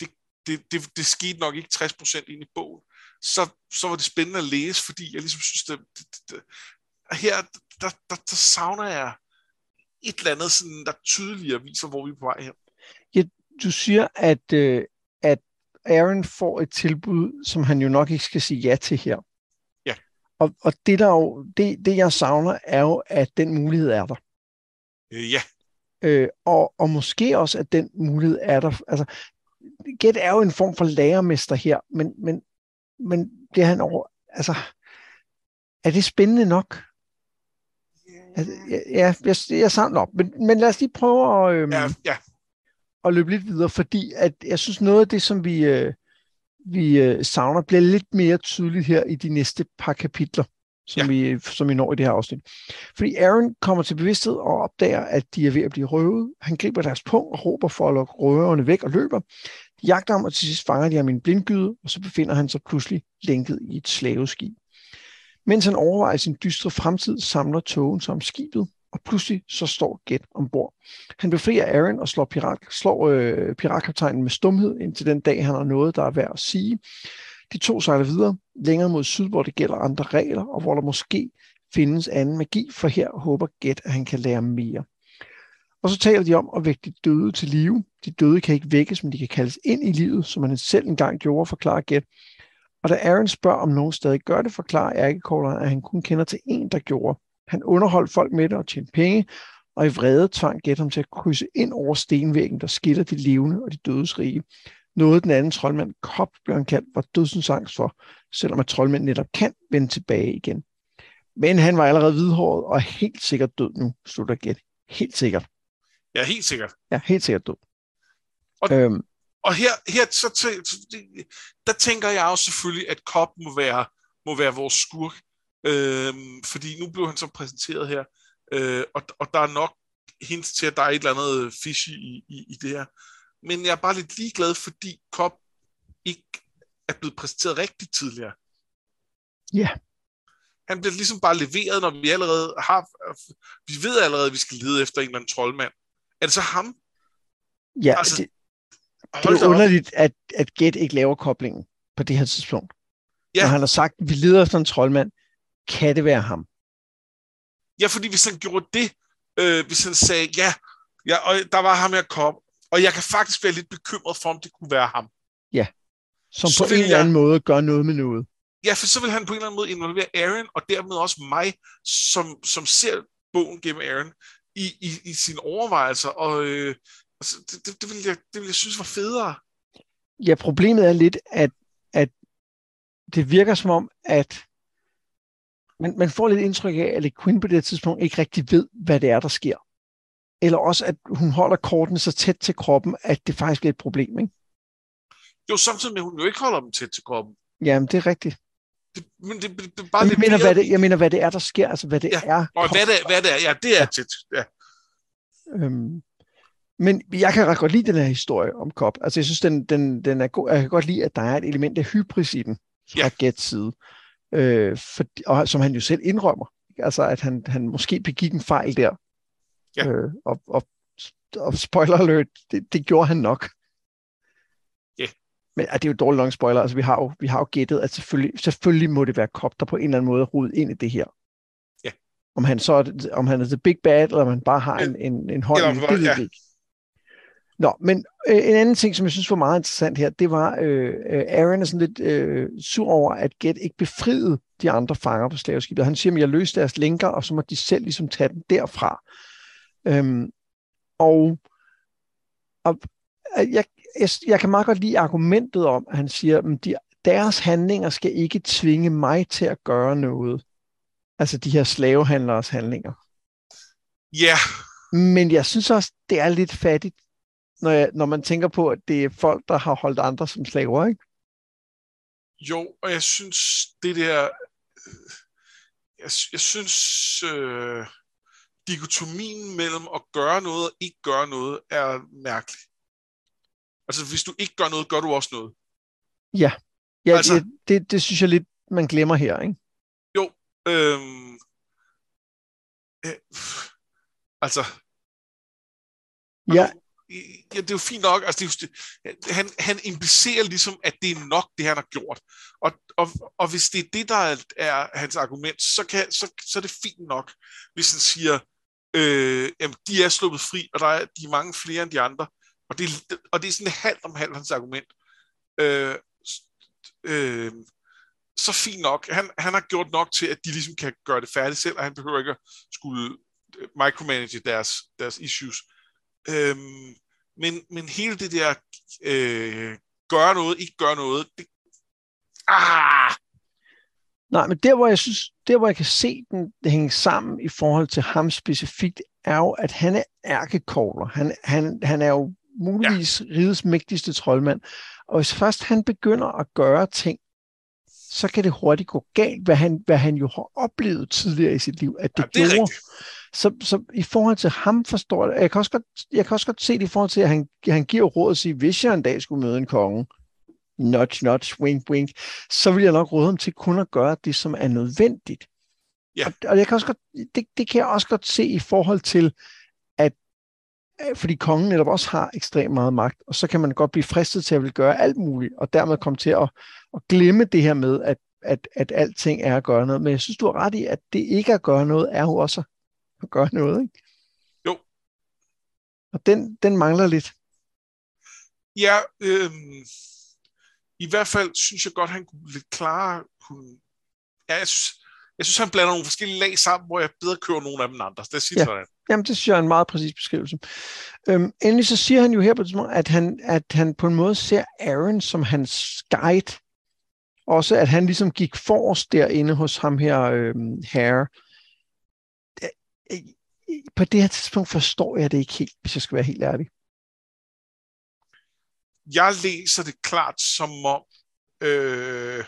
det, det, det, det, skete nok ikke 60% ind i bogen, så, så var det spændende at læse, fordi jeg ligesom synes, det, det, det, her, der, der, der savner jeg et eller andet, sådan, der tydeligere viser, hvor vi er på vej hen. Ja, du siger, at, øh, at Aaron får et tilbud, som han jo nok ikke skal sige ja til her. Ja. Og, og det, der jo, det, det, jeg savner, er jo, at den mulighed er der. Øh, ja. Øh, og, og måske også, at den mulighed er der. Altså, Gæt er jo en form for lærermester her, men, men, men det er han over, altså, er det spændende nok? Altså, ja, jeg, jeg savner op, men, men lad os lige prøve at, øhm, ja, ja. at løbe lidt videre, fordi at jeg synes noget af det, som vi, øh, vi øh, savner, bliver lidt mere tydeligt her i de næste par kapitler som, ja. vi, som vi når i det her afsnit. Fordi Aaron kommer til bevidsthed og opdager, at de er ved at blive røvet. Han griber deres punkt og råber for at lukke røverne væk og løber. De jagter ham, og til sidst fanger de ham i en blindgyde, og så befinder han sig pludselig lænket i et slaveskib. Mens han overvejer sin dystre fremtid, samler togen som skibet, og pludselig så står Get ombord. Han befrier Aaron og slår, pirat, slår øh, piratkaptajnen med stumhed, indtil den dag, han har noget, der er værd at sige. De to sejler videre, længere mod syd, hvor det gælder andre regler, og hvor der måske findes anden magi, for her håber Gæt, at han kan lære mere. Og så taler de om at vække de døde til live. De døde kan ikke vækkes, men de kan kaldes ind i livet, som han selv engang gjorde, forklarer Gæt. Og da Aaron spørger, om nogen stadig gør det, forklarer ærkekogleren, at han kun kender til en, der gjorde. Han underholdt folk med det og tjente penge, og i vrede tvang Gæt ham til at krydse ind over stenvæggen, der skiller de levende og de dødes rige. Noget den anden troldmand, han kaldt, var dødsens angst for, selvom at troldmænd netop kan vende tilbage igen. Men han var allerede hvidhåret og helt sikkert død nu, slutter Gæt. Helt sikkert. Ja, helt sikkert. Ja, helt sikkert død. Og, øhm. og her, her så der tænker jeg også selvfølgelig, at Kop må være, må være vores skurk. Øhm, fordi nu blev han så præsenteret her, øh, og, og der er nok hint til, at der er et eller andet fishy i, i, i det her men jeg er bare lidt ligeglad, fordi Kop ikke er blevet præsenteret rigtig tidligere. Ja. Yeah. Han bliver ligesom bare leveret, når vi allerede har... Vi ved allerede, at vi skal lede efter en eller anden troldmand. Er det så ham? Ja, altså, det, det er underligt, at, at Get ikke laver koblingen på det her tidspunkt. Ja. Når han har sagt, vi leder efter en troldmand, kan det være ham? Ja, fordi hvis han gjorde det, øh, hvis han sagde, ja, ja, og der var ham her kop, og jeg kan faktisk være lidt bekymret for, om det kunne være ham. Ja, som så på en eller anden jeg, måde gør noget med noget. Ja, for så vil han på en eller anden måde involvere Aaron, og dermed også mig, som, som ser bogen gennem Aaron, i, i, i sine overvejelser, og øh, altså, det, det, det, vil jeg, det vil jeg synes var federe. Ja, problemet er lidt, at, at det virker som om, at man, man får lidt indtryk af, at Quinn på det tidspunkt ikke rigtig ved, hvad det er, der sker. Eller også, at hun holder kortene så tæt til kroppen, at det faktisk er et problem, ikke? Jo, samtidig med, at hun jo ikke holder dem tæt til kroppen. Jamen, det er rigtigt. Det, men det, det, det bare jeg, mener, hvad det, jeg mener, hvad det er, der sker, altså hvad det ja. er. Og hvad det, hvad det er, ja, det er ja. tæt. Ja. Øhm, men jeg kan ret godt lide den her historie om Kop. Altså, jeg synes, den, den, den er god. Jeg kan godt lide, at der er et element af hybris i den, fra ja. Gets side. Øh, for, og, som han jo selv indrømmer. Altså, at han, han måske begik en fejl der. Ja. Øh, og, og, og spoiler alert, det, det gjorde han nok. Ja. Men at det er jo dårligt nok spoiler. Altså, vi har jo, vi har jo gættet, at selvfølgelig, selvfølgelig må det være Kop, der på en eller anden måde rodet ind i det her. Ja. Om han så er, om han er the big bad, eller om han bare har en, en, en hånd det, det ja. ikke. Nå, men øh, en anden ting, som jeg synes var meget interessant her, det var, øh, øh Aaron er sådan lidt øh, sur over, at Get ikke befriede de andre fanger på slaveskibet. Han siger, at jeg løste deres lænker, og så må de selv ligesom tage den derfra. Øhm, og og jeg, jeg, jeg kan meget godt lide argumentet om, at han siger, at de, deres handlinger skal ikke tvinge mig til at gøre noget. Altså de her slavehandlers handlinger. Ja. Yeah. Men jeg synes også, det er lidt fattigt når, jeg, når man tænker på, at det er folk, der har holdt andre som slaver, ikke? Jo, og jeg synes, det der... Jeg, jeg synes, øh, dikotomien mellem at gøre noget og ikke gøre noget er mærkelig. Altså, hvis du ikke gør noget, gør du også noget. Ja, ja altså, det, det, det synes jeg lidt, man glemmer her, ikke? Jo, øhm, øh, altså... Ja, ja, det er jo fint nok, altså det er jo, han, han implicerer ligesom, at det er nok, det han har gjort. Og, og, og hvis det er det, der er, er hans argument, så, kan, så, så er det fint nok, hvis han siger, øh, jamen, de er sluppet fri, og der er, de er mange flere end de andre. Og det, og det er sådan halvt om halvt hans argument. Øh, øh, så fint nok. Han, han har gjort nok til, at de ligesom kan gøre det færdigt selv, og han behøver ikke at skulle øh, micromanage deres, deres issues. Øhm, men, men hele det der øh, gøre noget, ikke gøre noget, det, ah! Nej, men der hvor jeg synes, der hvor jeg kan se den hænge sammen i forhold til ham specifikt, er jo, at han er ærkekogler. Han, han, han er jo muligvis ja. rigets mægtigste troldmand. Og hvis først han begynder at gøre ting, så kan det hurtigt gå galt, hvad han, hvad han jo har oplevet tidligere i sit liv, at det, ja, det gjorde. Så, så i forhold til ham forstår jeg, jeg kan også godt, jeg kan også godt se det i forhold til, at han, han giver råd at sige, hvis jeg en dag skulle møde en konge, nudge, nudge, wink, wink, så vil jeg nok råde ham til kun at gøre det, som er nødvendigt. Ja. Og, og jeg kan også godt, det, det kan jeg også godt se i forhold til, at fordi kongen netop også har ekstremt meget magt, og så kan man godt blive fristet til at vil gøre alt muligt, og dermed komme til at, at glemme det her med, at, at, at alting er at gøre noget. Men jeg synes, du har ret i, at det ikke at gøre noget, er jo også at gøre noget, ikke? Jo. Og den, den mangler lidt. Ja, øh, i hvert fald synes jeg godt, han kunne lidt klare kunne... Ja, jeg synes, jeg synes, han blander nogle forskellige lag sammen, hvor jeg bedre kører nogle af dem andre. Det siger ja. sådan. Jamen, det synes jeg er en meget præcis beskrivelse. Øhm, endelig så siger han jo her på det at han, at han på en måde ser Aaron som hans guide. Også at han ligesom gik forrest derinde hos ham her, øhm, Harry på det her tidspunkt forstår jeg det ikke helt, hvis jeg skal være helt ærlig. Jeg læser det klart som om, øh,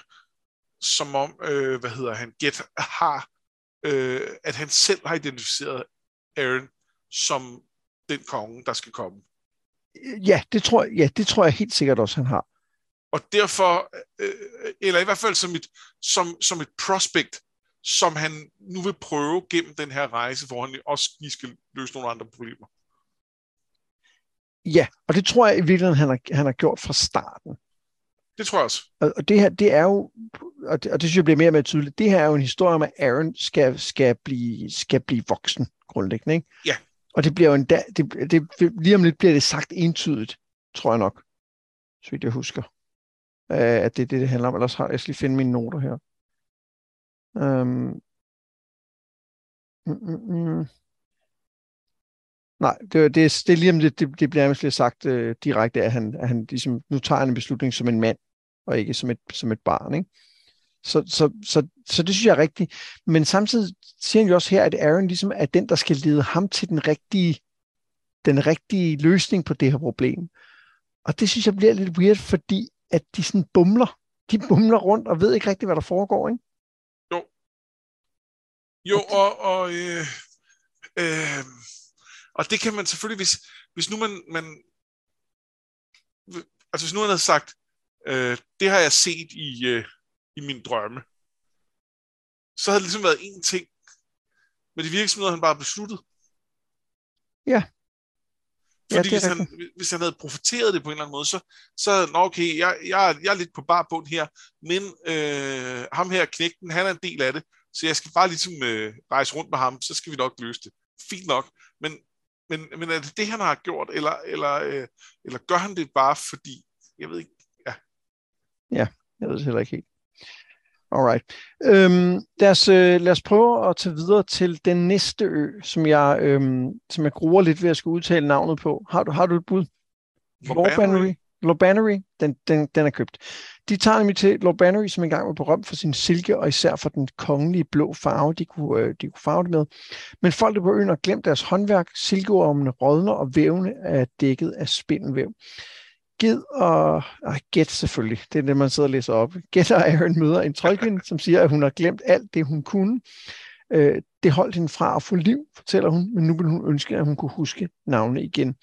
som om, øh, hvad hedder han, Get har, øh, at han selv har identificeret Aaron som den konge, der skal komme. Ja, det tror, ja, det tror jeg helt sikkert også, han har. Og derfor, øh, eller i hvert fald som et, som, som et prospect, som han nu vil prøve gennem den her rejse, hvor han også lige skal løse nogle andre problemer. Ja, og det tror jeg i virkeligheden, han har, han har gjort fra starten. Det tror jeg også. Og, og det her, det er jo, og det, og det synes jeg bliver mere og mere tydeligt, det her er jo en historie om, at Aaron skal, skal, blive, skal blive voksen, grundlæggende, ikke? Ja. Og det bliver jo en dag, det, det, lige om lidt bliver det sagt entydigt, tror jeg nok, så vidt jeg husker, øh, at det er det, det handler om. Ellers har jeg skal lige finde mine noter her. Um, mm, mm, mm. Nej, det, det, det er lige om det, det, det bliver nærmest sagt øh, direkte, at han, at han ligesom, nu tager han en beslutning som en mand, og ikke som et, som et barn. Ikke? Så, så, så, så det synes jeg er rigtigt. Men samtidig siger han jo også her, at Aaron ligesom er den, der skal lede ham til den rigtige, den rigtige løsning på det her problem. Og det synes jeg bliver lidt weird, fordi at de sådan bumler. De bumler rundt og ved ikke rigtigt, hvad der foregår, ikke? Jo. Jo, og, og øh, øh, og det kan man selvfølgelig, hvis, hvis nu man, man altså hvis nu han havde sagt, øh, det har jeg set i, øh, i min drømme, så havde det ligesom været en ting, men det virker som noget, han bare besluttet. Ja. Fordi ja, hvis, han, hvis han havde profiteret det på en eller anden måde, så, så nå okay, jeg, jeg, jeg er lidt på barbund her, men øh, ham her, knægten, han er en del af det, så jeg skal bare ligesom øh, rejse rundt med ham, så skal vi nok løse det. Fint nok, men men, men er det det, han har gjort, eller, eller, øh, eller gør han det bare fordi, jeg ved ikke, ja. Ja, jeg ved det heller ikke helt. Alright. Øhm, lad, os, øh, lad os prøve at tage videre til den næste ø, som jeg, øhm, som jeg gruer lidt ved at skulle udtale navnet på. Har du, har du et bud? Lorbannery. Lorbannery, den, den, den er købt. De tager nemlig til Lord som engang var berømt for sin silke, og især for den kongelige blå farve, de kunne, øh, de kunne farve det med. Men folk på øen har glemt deres håndværk. Silkeormene rådner, og vævene er dækket af spindelvæv. Ged og... Ej, Gæt selvfølgelig, det er det, man sidder og læser op. Gæt og Aaron møder en troldkvinde, som siger, at hun har glemt alt det, hun kunne. Øh, det holdt hende fra at få liv, fortæller hun, men nu vil hun ønske, at hun kunne huske navnet igen.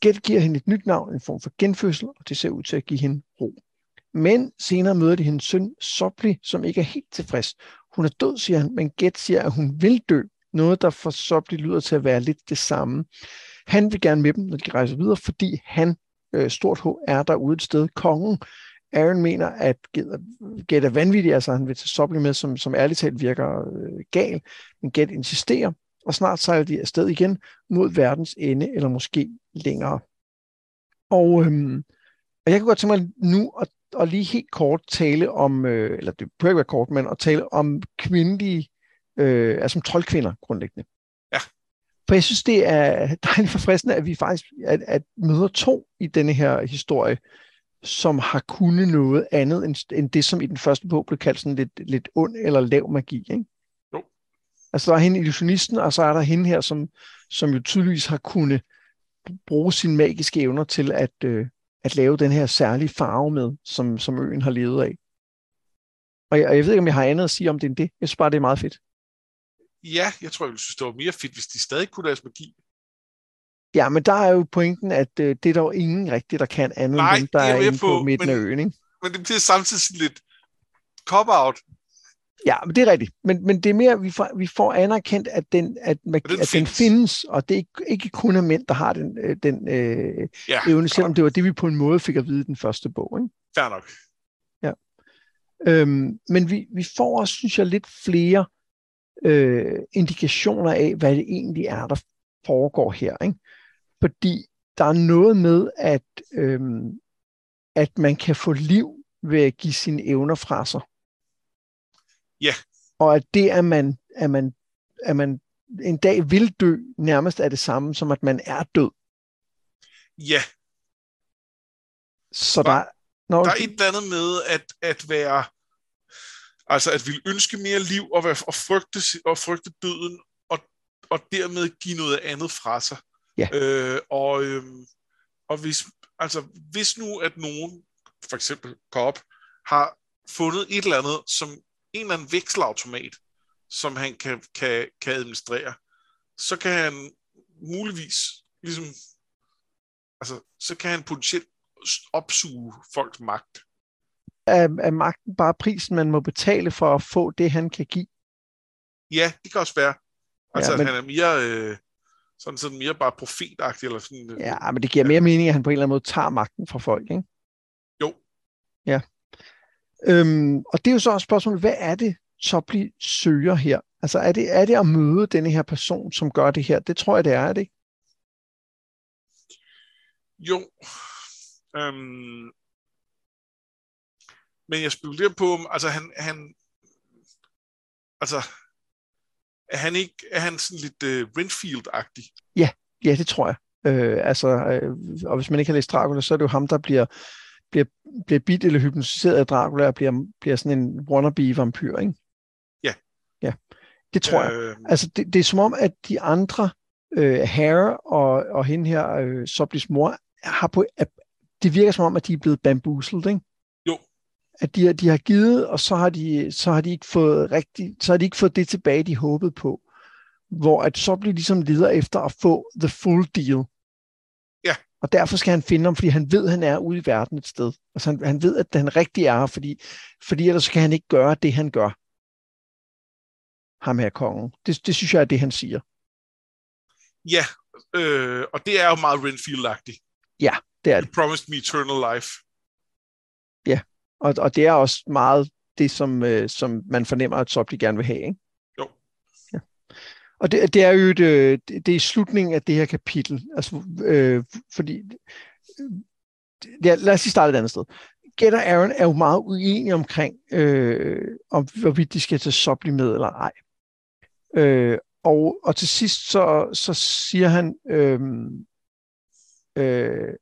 Gæt giver hende et nyt navn, en form for genfødsel, og det ser ud til at give hende ro. Men senere møder de hendes søn, Sopli, som ikke er helt tilfreds. Hun er død, siger han, men Gæt siger, at hun vil dø. Noget, der for Sopli lyder til at være lidt det samme. Han vil gerne med dem, når de rejser videre, fordi han, øh, stort H, er derude et sted. Kongen, Aaron mener, at Gæt er vanvittig, altså han vil tage Sopli med, som, som ærligt talt virker øh, gal, men Gæt insisterer, og snart sejler de afsted igen mod verdens ende, eller måske længere. Og, øhm, og jeg kan godt tænke mig nu at og lige helt kort tale om, øh, eller det bør ikke være kort, men at tale om kvindelige, øh, altså om troldkvinder grundlæggende. Ja. For jeg synes, det er dejligt forfriskende, at vi faktisk at, at møder to i denne her historie, som har kunnet noget andet end, end det, som i den første bog blev kaldt sådan lidt, lidt ond eller lav magi. Ikke? Jo. Altså der er hende illusionisten, og så er der hende her, som, som jo tydeligvis har kunnet bruge sine magiske evner til at, øh, at lave den her særlige farve med, som, som øen har levet af. Og jeg, og jeg ved ikke, om jeg har andet at sige om det end det. Jeg synes bare, det er meget fedt. Ja, jeg tror, jeg synes, det var mere fedt, hvis de stadig kunne deres magi. Ja, men der er jo pointen, at øh, det er der ingen rigtigt, der kan andet Nej, end dem, der er, er inde på, på midten men, af øen. Ikke? Men det bliver samtidig sådan lidt cop-out. Ja, men det er rigtigt. Men, men det er mere, vi får, vi får anerkendt, at den, at, den, at findes. den findes, og det er ikke, ikke kun er mænd, der har den, øh, den øh, ja, evne, selvom det var det, vi på en måde fik at vide i den første bog. Ikke? Fair nok. Ja. Øhm, men vi, vi får også, synes jeg, lidt flere øh, indikationer af, hvad det egentlig er, der foregår her. Ikke? Fordi der er noget med, at, øh, at man kan få liv ved at give sine evner fra sig. Ja. Og at det, at man, at man, at man en dag vil dø, nærmest er det samme som, at man er død. Ja. Så der, der, når, der er et eller andet med at, at være, altså at ville ønske mere liv og, være, og, frygte, og frygte døden, og, og dermed give noget andet fra sig. Ja. Øh, og, øhm, og hvis, altså, hvis nu, at nogen, for eksempel Cobb, har fundet et eller andet, som en eller anden vekselautomat, som han kan, kan, kan administrere, så kan han muligvis ligesom, altså, så kan han potentielt opsuge folks magt. Er, er magten bare prisen, man må betale for at få det, han kan give? Ja, det kan også være. Altså, ja, men... han er mere, øh, sådan, sådan mere bare profetagtig. Eller sådan, ja, men det giver mere mening, at han på en eller anden måde tager magten fra folk, ikke? Jo. Ja. Øhm, og det er jo så også spørgsmålet, hvad er det, Topli søger her? Altså er det, er det at møde denne her person, som gør det her? Det tror jeg, det er, er det ikke? Jo. Øhm, men jeg spekulerer på, altså han, han altså, er han ikke, er han sådan lidt uh, Renfield-agtig? Ja, ja, det tror jeg. Øh, altså, øh, og hvis man ikke har læst Dracula, så er det jo ham, der bliver, bliver, bliver bit eller hypnotiseret af Dracula og bliver, bliver sådan en wannabe-vampyr, ikke? Ja. Ja, det tror øh... jeg. Altså, det, det er som om, at de andre, øh, Harry og, og hende her, øh, Soblis mor, har på, at, det virker som om, at de er blevet bamboozled, ikke? At de, de har givet, og så har de, så har de ikke fået rigtig, så har de ikke fået det tilbage, de håbede på. Hvor at så bliver ligesom leder efter at få the full deal. Ja. Og derfor skal han finde ham, fordi han ved, at han er ude i verden et sted. Altså han, han ved, at han rigtig er fordi, fordi ellers kan han ikke gøre det, han gør. Ham her kongen. Det, det synes jeg er det, han siger. Ja, øh, og det er jo meget Renfield-agtigt. Ja, det er det. You promised me eternal life. Ja, og, og det er også meget det, som, øh, som man fornemmer, at Sopli gerne vil have. Ikke? Jo. Ja. Og det, det er jo det, øh, det er slutningen af det her kapitel. Altså, øh, fordi... Ja, lad os lige starte et andet sted. Get og Aaron er jo meget uenige omkring, øh, om hvorvidt de skal tage Sopli med eller ej. Øh, og, og til sidst så, så siger han, øh, øh,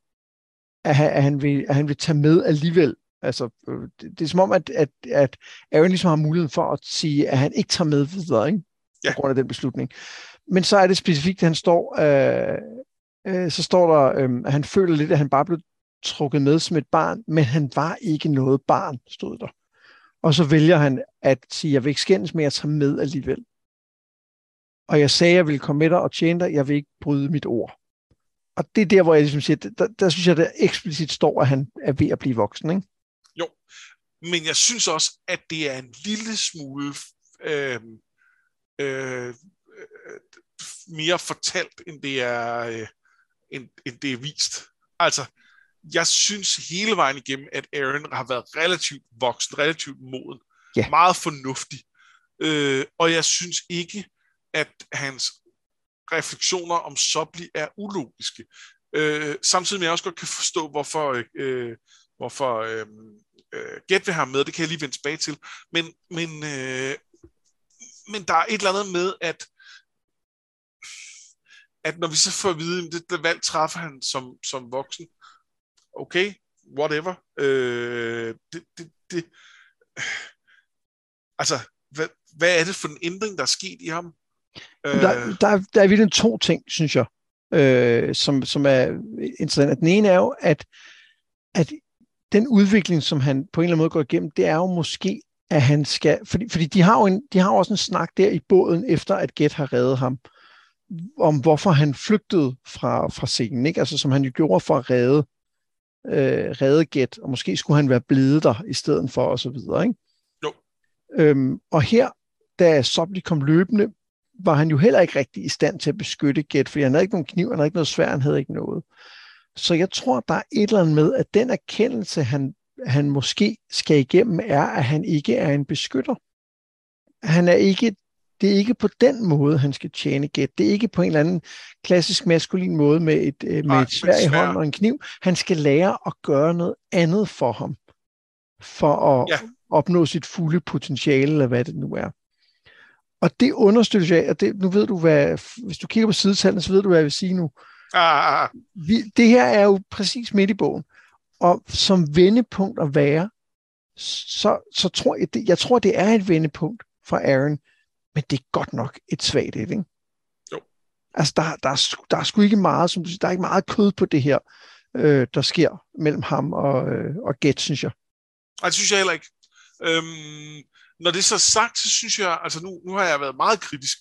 at, han, at, han vil, at han vil tage med alligevel. Altså, øh, det, det er som om, at, at, at Aaron ligesom har muligheden for at sige, at han ikke tager med videre, ikke? Ja. På grund af den beslutning. Men så er det specifikt, at han står, øh, øh, så står der, øh, at han føler lidt, at han bare blev trukket med som et barn, men han var ikke noget barn, stod der. Og så vælger han at sige, jeg vil ikke skændes med at tage med alligevel. Og jeg sagde, at jeg ville komme med dig og tjene dig, jeg vil ikke bryde mit ord. Og det er der, hvor jeg ligesom siger, der, der synes jeg, der eksplicit står, at han er ved at blive voksen, ikke? Jo, men jeg synes også, at det er en lille smule øh, øh, mere fortalt, end det er, øh, end, end det er vist. Altså, jeg synes hele vejen igennem, at Aaron har været relativt voksen, relativt moden, yeah. meget fornuftig. Øh, og jeg synes ikke, at hans refleksioner om Sobli er ulogiske. Øh, samtidig med, at jeg også godt kan forstå, hvorfor, øh, hvorfor øh, øh, Get ved ham med, det kan jeg lige vende tilbage til. Men, men, øh, men der er et eller andet med, at at når vi så får at vide, at det, det valg træffer han som, som voksen, okay, whatever. Øh, det, det, det, altså, hvad, hvad er det for en ændring, der er sket i ham? Øh, der, der, der er virkelig to ting, synes jeg, øh, som, som er interessant. Den ene er jo, at, at den udvikling, som han på en eller anden måde går igennem, det er jo måske, at han skal... Fordi, fordi de, har jo en, de har jo også en snak der i båden, efter at Get har reddet ham, om hvorfor han flygtede fra, fra scenen, ikke? Altså, som han jo gjorde for at redde, øh, redde Get, og måske skulle han være blevet der i stedet for, og så videre, ikke? Jo. Øhm, og her, da Sobli kom løbende, var han jo heller ikke rigtig i stand til at beskytte Get, fordi han havde ikke nogen kniv, han havde ikke noget svær, han havde ikke noget. Så jeg tror, der er et eller andet med, at den erkendelse, han, han måske skal igennem, er, at han ikke er en beskytter. Han er ikke, det er ikke på den måde, han skal tjene gæt. Det er ikke på en eller anden klassisk maskulin måde med et, øh, med et svær i hånden og en kniv. Han skal lære at gøre noget andet for ham, for at ja. opnå sit fulde potentiale, eller hvad det nu er. Og det understøttes af, og det, nu ved du, hvad, hvis du kigger på sidetallene, så ved du, hvad jeg vil sige nu. Ah, ah. Vi, det her er jo præcis midt i bogen. Og som vendepunkt at være, så, så tror jeg, det, jeg tror, det er et vendepunkt for Aaron, men det er godt nok et svagt et, ikke? Jo. Altså, der, der, er, der er sgu ikke meget, som du siger, der er ikke meget kød på det her, øh, der sker mellem ham og, øh, og Get, synes jeg. Nej, det synes jeg heller ikke. Øhm, når det er så sagt, så synes jeg, altså nu, nu har jeg været meget kritisk,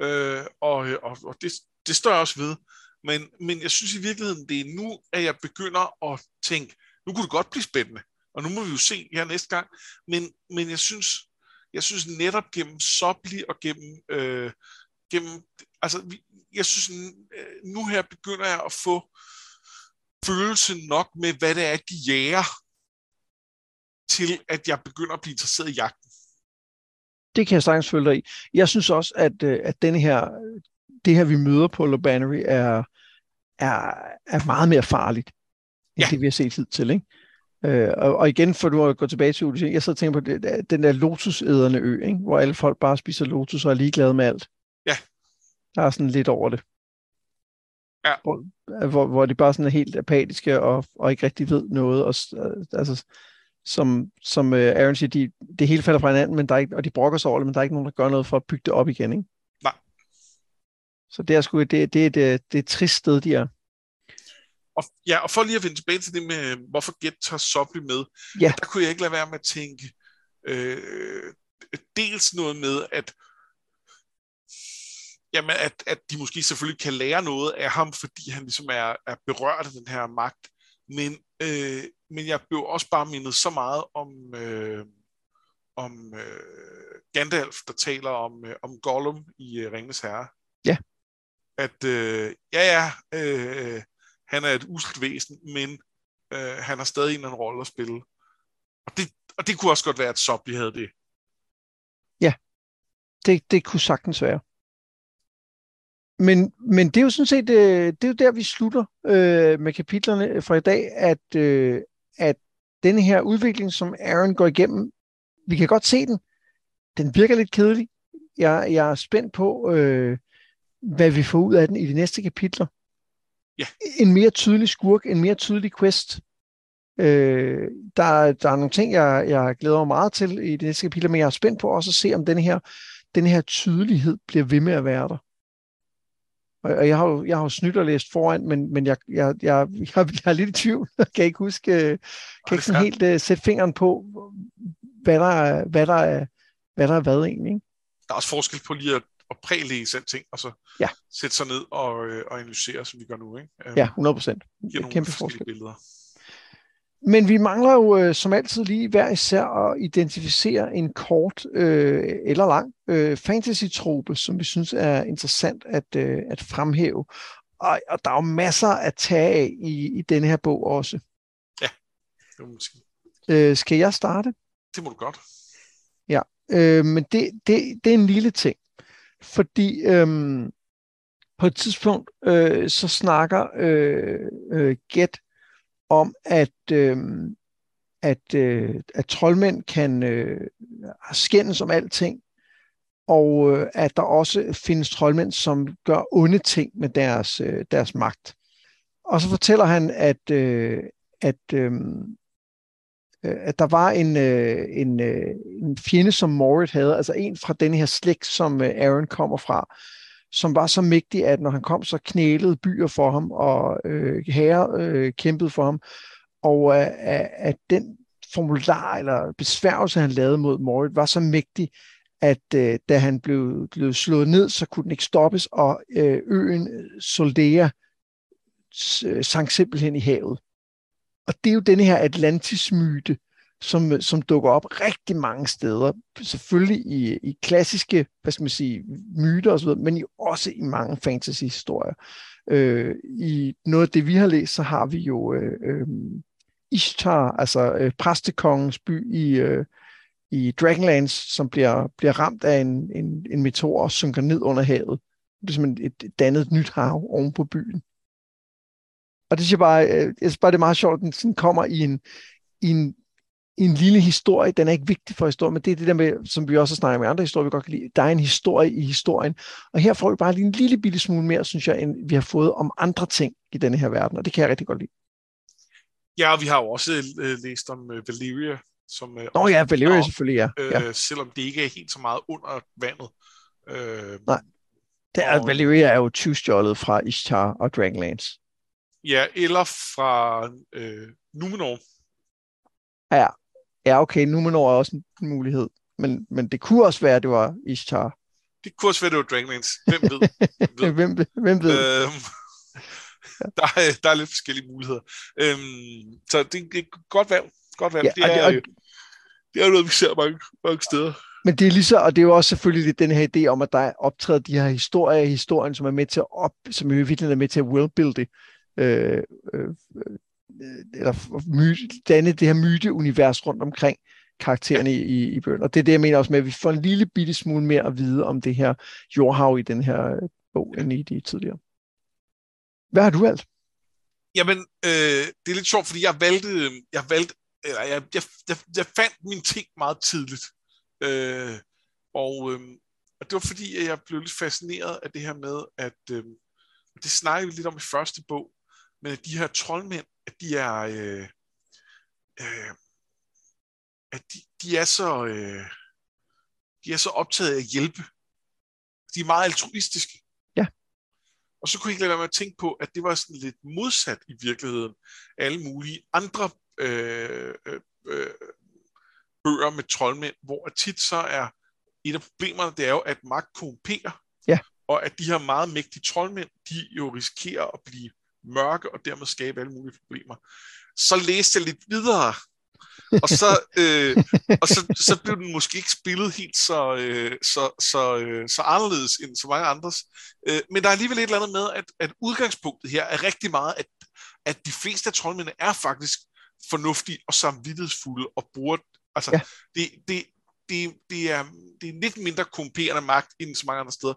øh, og, og, og det, det står jeg også ved. Men, men jeg synes i virkeligheden, det er nu, at jeg begynder at tænke, nu kunne det godt blive spændende. Og nu må vi jo se her næste gang. Men, men jeg synes, jeg synes netop gennem Sobli og gennem, øh, gennem altså jeg synes øh, nu her begynder jeg at få følelse nok med, hvad det er, de jager. til at jeg begynder at blive interesseret i jagten. Det kan jeg sagtens følge dig i. Jeg synes også, at, øh, at denne her, det her, vi møder på Lobanary, er, er, er meget mere farligt, end ja. det, vi har set hidtil. Ikke? Øh, og, og igen, for du at gå tilbage til Odyssey, jeg så tænker på det, den der lotusæderne ø, ikke? hvor alle folk bare spiser lotus og er ligeglade med alt. Ja. Der er sådan lidt over det. Ja. Hvor, hvor, hvor de bare sådan er helt apatiske og, og ikke rigtig ved noget. Og, altså, som, som uh, Aaron siger, de, det hele falder fra hinanden, men der er ikke, og de brokker sig over det, men der er ikke nogen, der gør noget for at bygge det op igen. Ikke? Så det er, sgu, det, det, det, det, det er et trist sted, de er. Og, ja, og for lige at vende tilbage til det med, hvorfor Get tager Sobly med, ja. der kunne jeg ikke lade være med at tænke, øh, dels noget med, at jamen, at, at de måske selvfølgelig kan lære noget af ham, fordi han ligesom er, er berørt af den her magt, men, øh, men jeg blev også bare mindet så meget om, øh, om øh, Gandalf, der taler om, øh, om Gollum i øh, Ringens Herre. Ja. At, øh, ja ja, øh, øh han er et uselt væsen, men øh, han har stadig en eller anden rolle at spille. Og det, og det kunne også godt være, at Sobby havde det. Ja, det, det kunne sagtens være. Men, men det er jo sådan set, øh, det er jo der, vi slutter øh, med kapitlerne fra i dag, at, øh, at denne her udvikling, som Aaron går igennem, vi kan godt se den. Den virker lidt kedelig. Jeg, jeg er spændt på, øh, hvad vi får ud af den i de næste kapitler. Ja. En mere tydelig skurk, en mere tydelig quest. Øh, der, der er nogle ting, jeg, jeg glæder mig meget til i de næste kapitler, men jeg er spændt på også at se, om denne her, denne her tydelighed bliver ved med at være der. Og jeg har jo, jeg har jo snydt og læst foran, men, men jeg, jeg, jeg, jeg, [LAUGHS] jeg er lidt i tvivl. Jeg kan ikke huske, kan ikke sådan helt uh, sætte fingeren på, hvad der er, hvad der er, hvad der er hvad egentlig. Ikke? Der er også forskel på lige at, at prælæse en ting, og så ja. sætte sig ned og, øh, og analysere, som vi gør nu. Ikke? Um, ja, 100 procent. Kæmpe forskel. Billeder. Men vi mangler jo øh, som altid lige hver især at identificere en kort øh, eller lang øh, fantasy-trope, som vi synes er interessant at, øh, at fremhæve. Og, og der er jo masser at tage af i, i denne her bog også. Ja, det må man sige. Øh, skal jeg starte? Det må du godt. Ja, øh, men det, det, det er en lille ting. Fordi øhm, på et tidspunkt, øh, så snakker øh, øh, Get om, at, øh, at, øh, at troldmænd kan øh, skændes om alting, og øh, at der også findes troldmænd, som gør onde ting med deres, øh, deres magt. Og så fortæller han, at, øh, at, øh, Øh, at der var en, øh, en, øh, en fjende, som Morit havde, altså en fra den her slægt, som øh, Aaron kommer fra, som var så mægtig, at når han kom, så knælede byer for ham, og øh, herre øh, kæmpede for ham. Og øh, at den formular eller besværgelse, han lavede mod Morit, var så mægtig, at øh, da han blev, blev slået ned, så kunne den ikke stoppes, og øh, øen øh, Soldea øh, sank simpelthen i havet. Og det er jo denne her Atlantis-myte, som, som dukker op rigtig mange steder. Selvfølgelig i, i klassiske, hvad skal man sige, myter osv., men i, også i mange fantasy-historier. Øh, I noget af det, vi har læst, så har vi jo øh, øh, Ishtar, altså øh, præstekongens by i, øh, i Dragonlands, som bliver, bliver ramt af en, en, en meteor og synker ned under havet. Det er simpelthen et, et dannet nyt hav oven på byen. Og det synes jeg bare, øh, jeg synes bare, det er meget sjovt, at den sådan kommer i en, i en en lille historie, den er ikke vigtig for historien, men det er det der med, som vi også har snakket med andre historier, vi godt kan lide, der er en historie i historien, og her får vi bare lige en lille bitte smule mere, synes jeg, end vi har fået om andre ting i denne her verden, og det kan jeg rigtig godt lide. Ja, og vi har jo også øh, læst om øh, Valyria, som... Øh, Nå ja, Valyria selvfølgelig, ja. Øh, ja. Selvom det ikke er helt så meget under vandet. Øh, Nej, det er, og, Valyria er jo tyvstjålet fra Ishtar og Dragonlance. Ja, eller fra øh, Numenor. Ja, ja, okay, Numenor er også en mulighed. Men, men det kunne også være, at det var Ishtar. Det kunne også være, at det var Dragonlance. Hvem ved? ved. [LAUGHS] hvem, hvem ved? Øhm, [LAUGHS] der, er, der er lidt forskellige muligheder. Øhm, så det er et godt valg. Godt valg. Ja, det, er, og det, og, det er noget, vi ser mange, mange steder. Men det er lige så, og det er jo også selvfølgelig den her idé om, at der er optrædet de her historier i historien, som er med til at op, som i virkeligheden er med til at worldbuilde Øh, øh, øh, eller myte, danne det her myteunivers rundt omkring karaktererne i, i, i bøgerne. Og det er det, jeg mener også med, at vi får en lille bitte smule mere at vide om det her jordhav i den her øh, bog, end i de tidligere. Hvad har du valgt? Jamen, øh, det er lidt sjovt, fordi jeg valgte, øh, jeg valgte, eller jeg, jeg, jeg, jeg fandt min ting meget tidligt. Øh, og, øh, og det var fordi, at jeg blev lidt fascineret af det her med, at øh, det snakkede vi lidt om i første bog, men at de her troldmænd, at de er, øh, øh, at de, de er så, øh, de er så optaget af at hjælpe. De er meget altruistiske. Ja. Og så kunne jeg ikke lade være med at tænke på, at det var sådan lidt modsat i virkeligheden alle mulige andre øh, øh, øh, bøger med troldmænd, hvor tit så er et af problemerne, det er jo, at magt korrumperer. Ja. Og at de her meget mægtige troldmænd, de jo risikerer at blive mørke og dermed skabe alle mulige problemer. Så læste jeg lidt videre, og så, [LAUGHS] øh, og så, så blev den måske ikke spillet helt så, øh, så, så, øh, så anderledes end så mange andres. Øh, men der er alligevel et eller andet med, at, at udgangspunktet her er rigtig meget, at, at de fleste af troldmændene er faktisk fornuftige og samvittighedsfulde og bruger altså ja. det, det, det, det, er, det er lidt mindre komperende magt end så mange andre steder,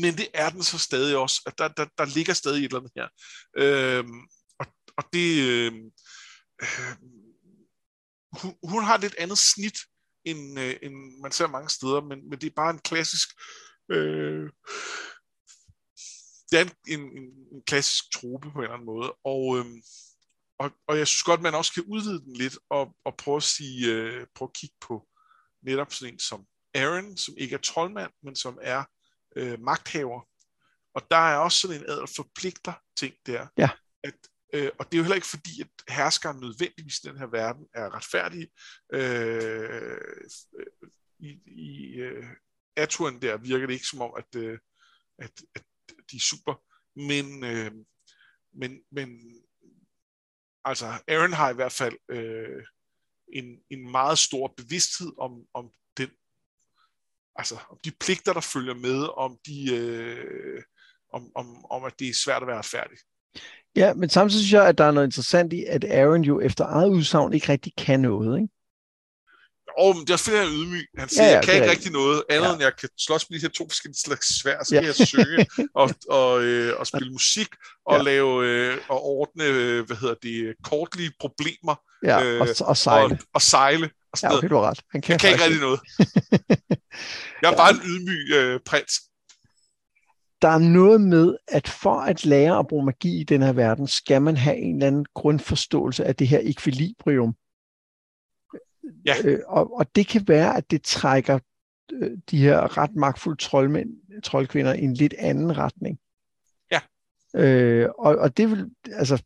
men det er den så stadig også, at der, der, der ligger stadig et eller andet her. Øhm, og, og det øh, øh, hun, hun har lidt andet snit, end, øh, end man ser mange steder, men, men det er bare en klassisk øh, det er en, en, en klassisk trope på en eller anden måde, og, øh, og, og jeg synes godt, man også kan udvide den lidt, og, og prøve at sige, øh, prøve at kigge på netop sådan en som Aaron, som ikke er troldmand, men som er øh, magthaver. Og der er også sådan en adel forpligter ting der. Ja. At, øh, og det er jo heller ikke fordi, at herskeren nødvendigvis i den her verden er retfærdig. Øh, I i øh, Aturen der virker det ikke som om, at, øh, at, at de er super. Men, øh, men, men altså Aaron har i hvert fald øh, en, en meget stor bevidsthed om, om altså om de pligter, der følger med, om de øh, om, om, om at det er svært at være færdig. Ja, men samtidig synes jeg, at der er noget interessant i, at Aaron jo efter eget udsagn ikke rigtig kan noget, ikke? Og det er også fordi, han er ydmyg. Han siger, ja, ja, jeg kan ikke rigtig noget andet, ja. end jeg kan slås med de her to forskellige slags svær. Så ja. kan jeg synge [LAUGHS] og, og, øh, og spille musik og ja. lave øh, og ordne, øh, hvad hedder det, kortlige problemer. Ja, øh, og, og sejle. Og, og sejle. Og ja, okay, du har ret. Han kan, han kan ikke rigtig noget. [LAUGHS] jeg er bare en ydmyg øh, prins. Der er noget med, at for at lære at bruge magi i den her verden, skal man have en eller anden grundforståelse af det her equilibrium. Ja. Øh, og, og det kan være, at det trækker øh, de her ret magtfulde troldmænd, troldkvinder i en lidt anden retning. Ja. Øh, og, og det vil, altså,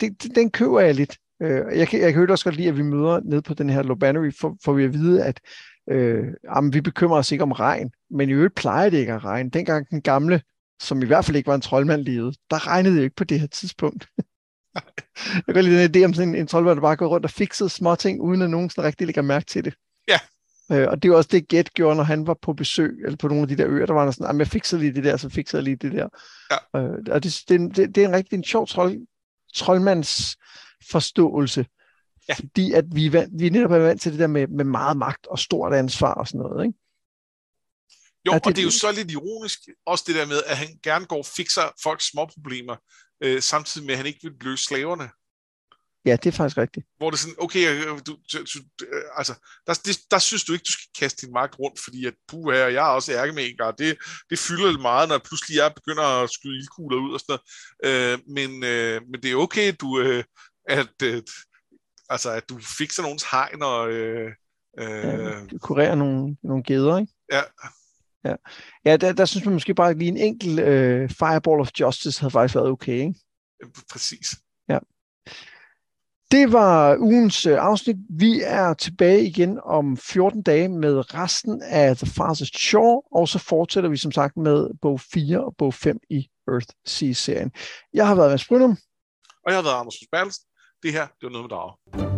det, det, den køber jeg lidt. Øh, jeg, kan, jeg kan også godt lide, at vi møder ned på den her Lobanary, for, for vi at vide, at øh, jamen, vi bekymrer os ikke om regn, men i øvrigt plejer det ikke at regne. Dengang den gamle, som i hvert fald ikke var en troldmand levede, der regnede det ikke på det her tidspunkt. [LAUGHS] jeg kan lide den idé om sådan en, en troldmand, der bare går rundt og fikset små ting, uden at nogen sådan rigtig lægger mærke til det. Ja. Øh, og det var også det, Gæt gjorde, når han var på besøg, eller på nogle af de der øer, der var der sådan, jeg fikser lige det der, så fikser jeg lige det der. Ja. Øh, og det, det, det, det, er en rigtig en sjov trold, troldmands forståelse. Ja. Fordi at vi, vi netop er vant til det der med, med meget magt og stort ansvar og sådan noget. Ikke? Jo, det, og det er jo så lidt ironisk, også det der med, at han gerne går og fikser folks små problemer, øh, samtidig med, at han ikke vil løse slaverne. Ja, det er faktisk rigtigt. Hvor det er sådan, okay, øh, du, du, du, øh, altså, der, det, der synes du ikke, du skal kaste din magt rundt, fordi at puh her, jeg er også ærkemænger, og det, det fylder lidt meget, når pludselig jeg begynder at skyde ildkugler ud og sådan noget. Øh, men, øh, men det er okay, du, øh, at, øh, altså, at du fikser nogens hegn og... Øh, øh, ja, kurerer nogle, nogle geder, ikke? Ja. Ja, ja der, der synes man måske bare, at lige en enkelt øh, Fireball of Justice havde faktisk været okay, ikke? Præcis. Ja. Det var ugens øh, afsnit. Vi er tilbage igen om 14 dage med resten af The Farthest Shore, og så fortsætter vi som sagt med bog 4 og bog 5 i Earth Sea-serien. Jeg har været Mads Brynum. Og jeg har været Anders Bertelsen. Det her, det var noget med drager.